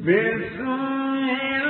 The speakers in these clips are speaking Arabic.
بسم الله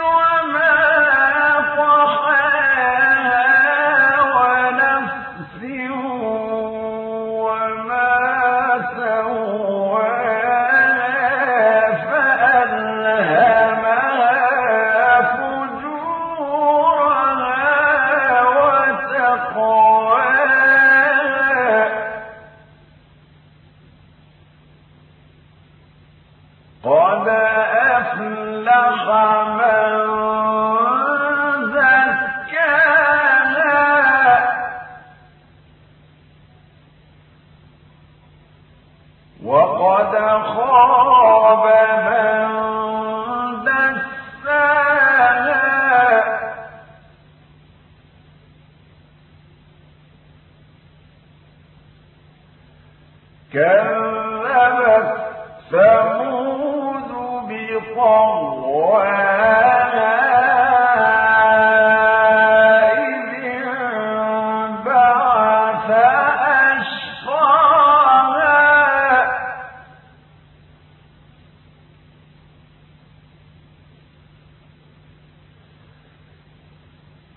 وما طحاها ونفس وقد خاب من دساها كذبت ثمود بطغواها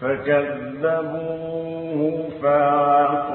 فكذبوه فعقروه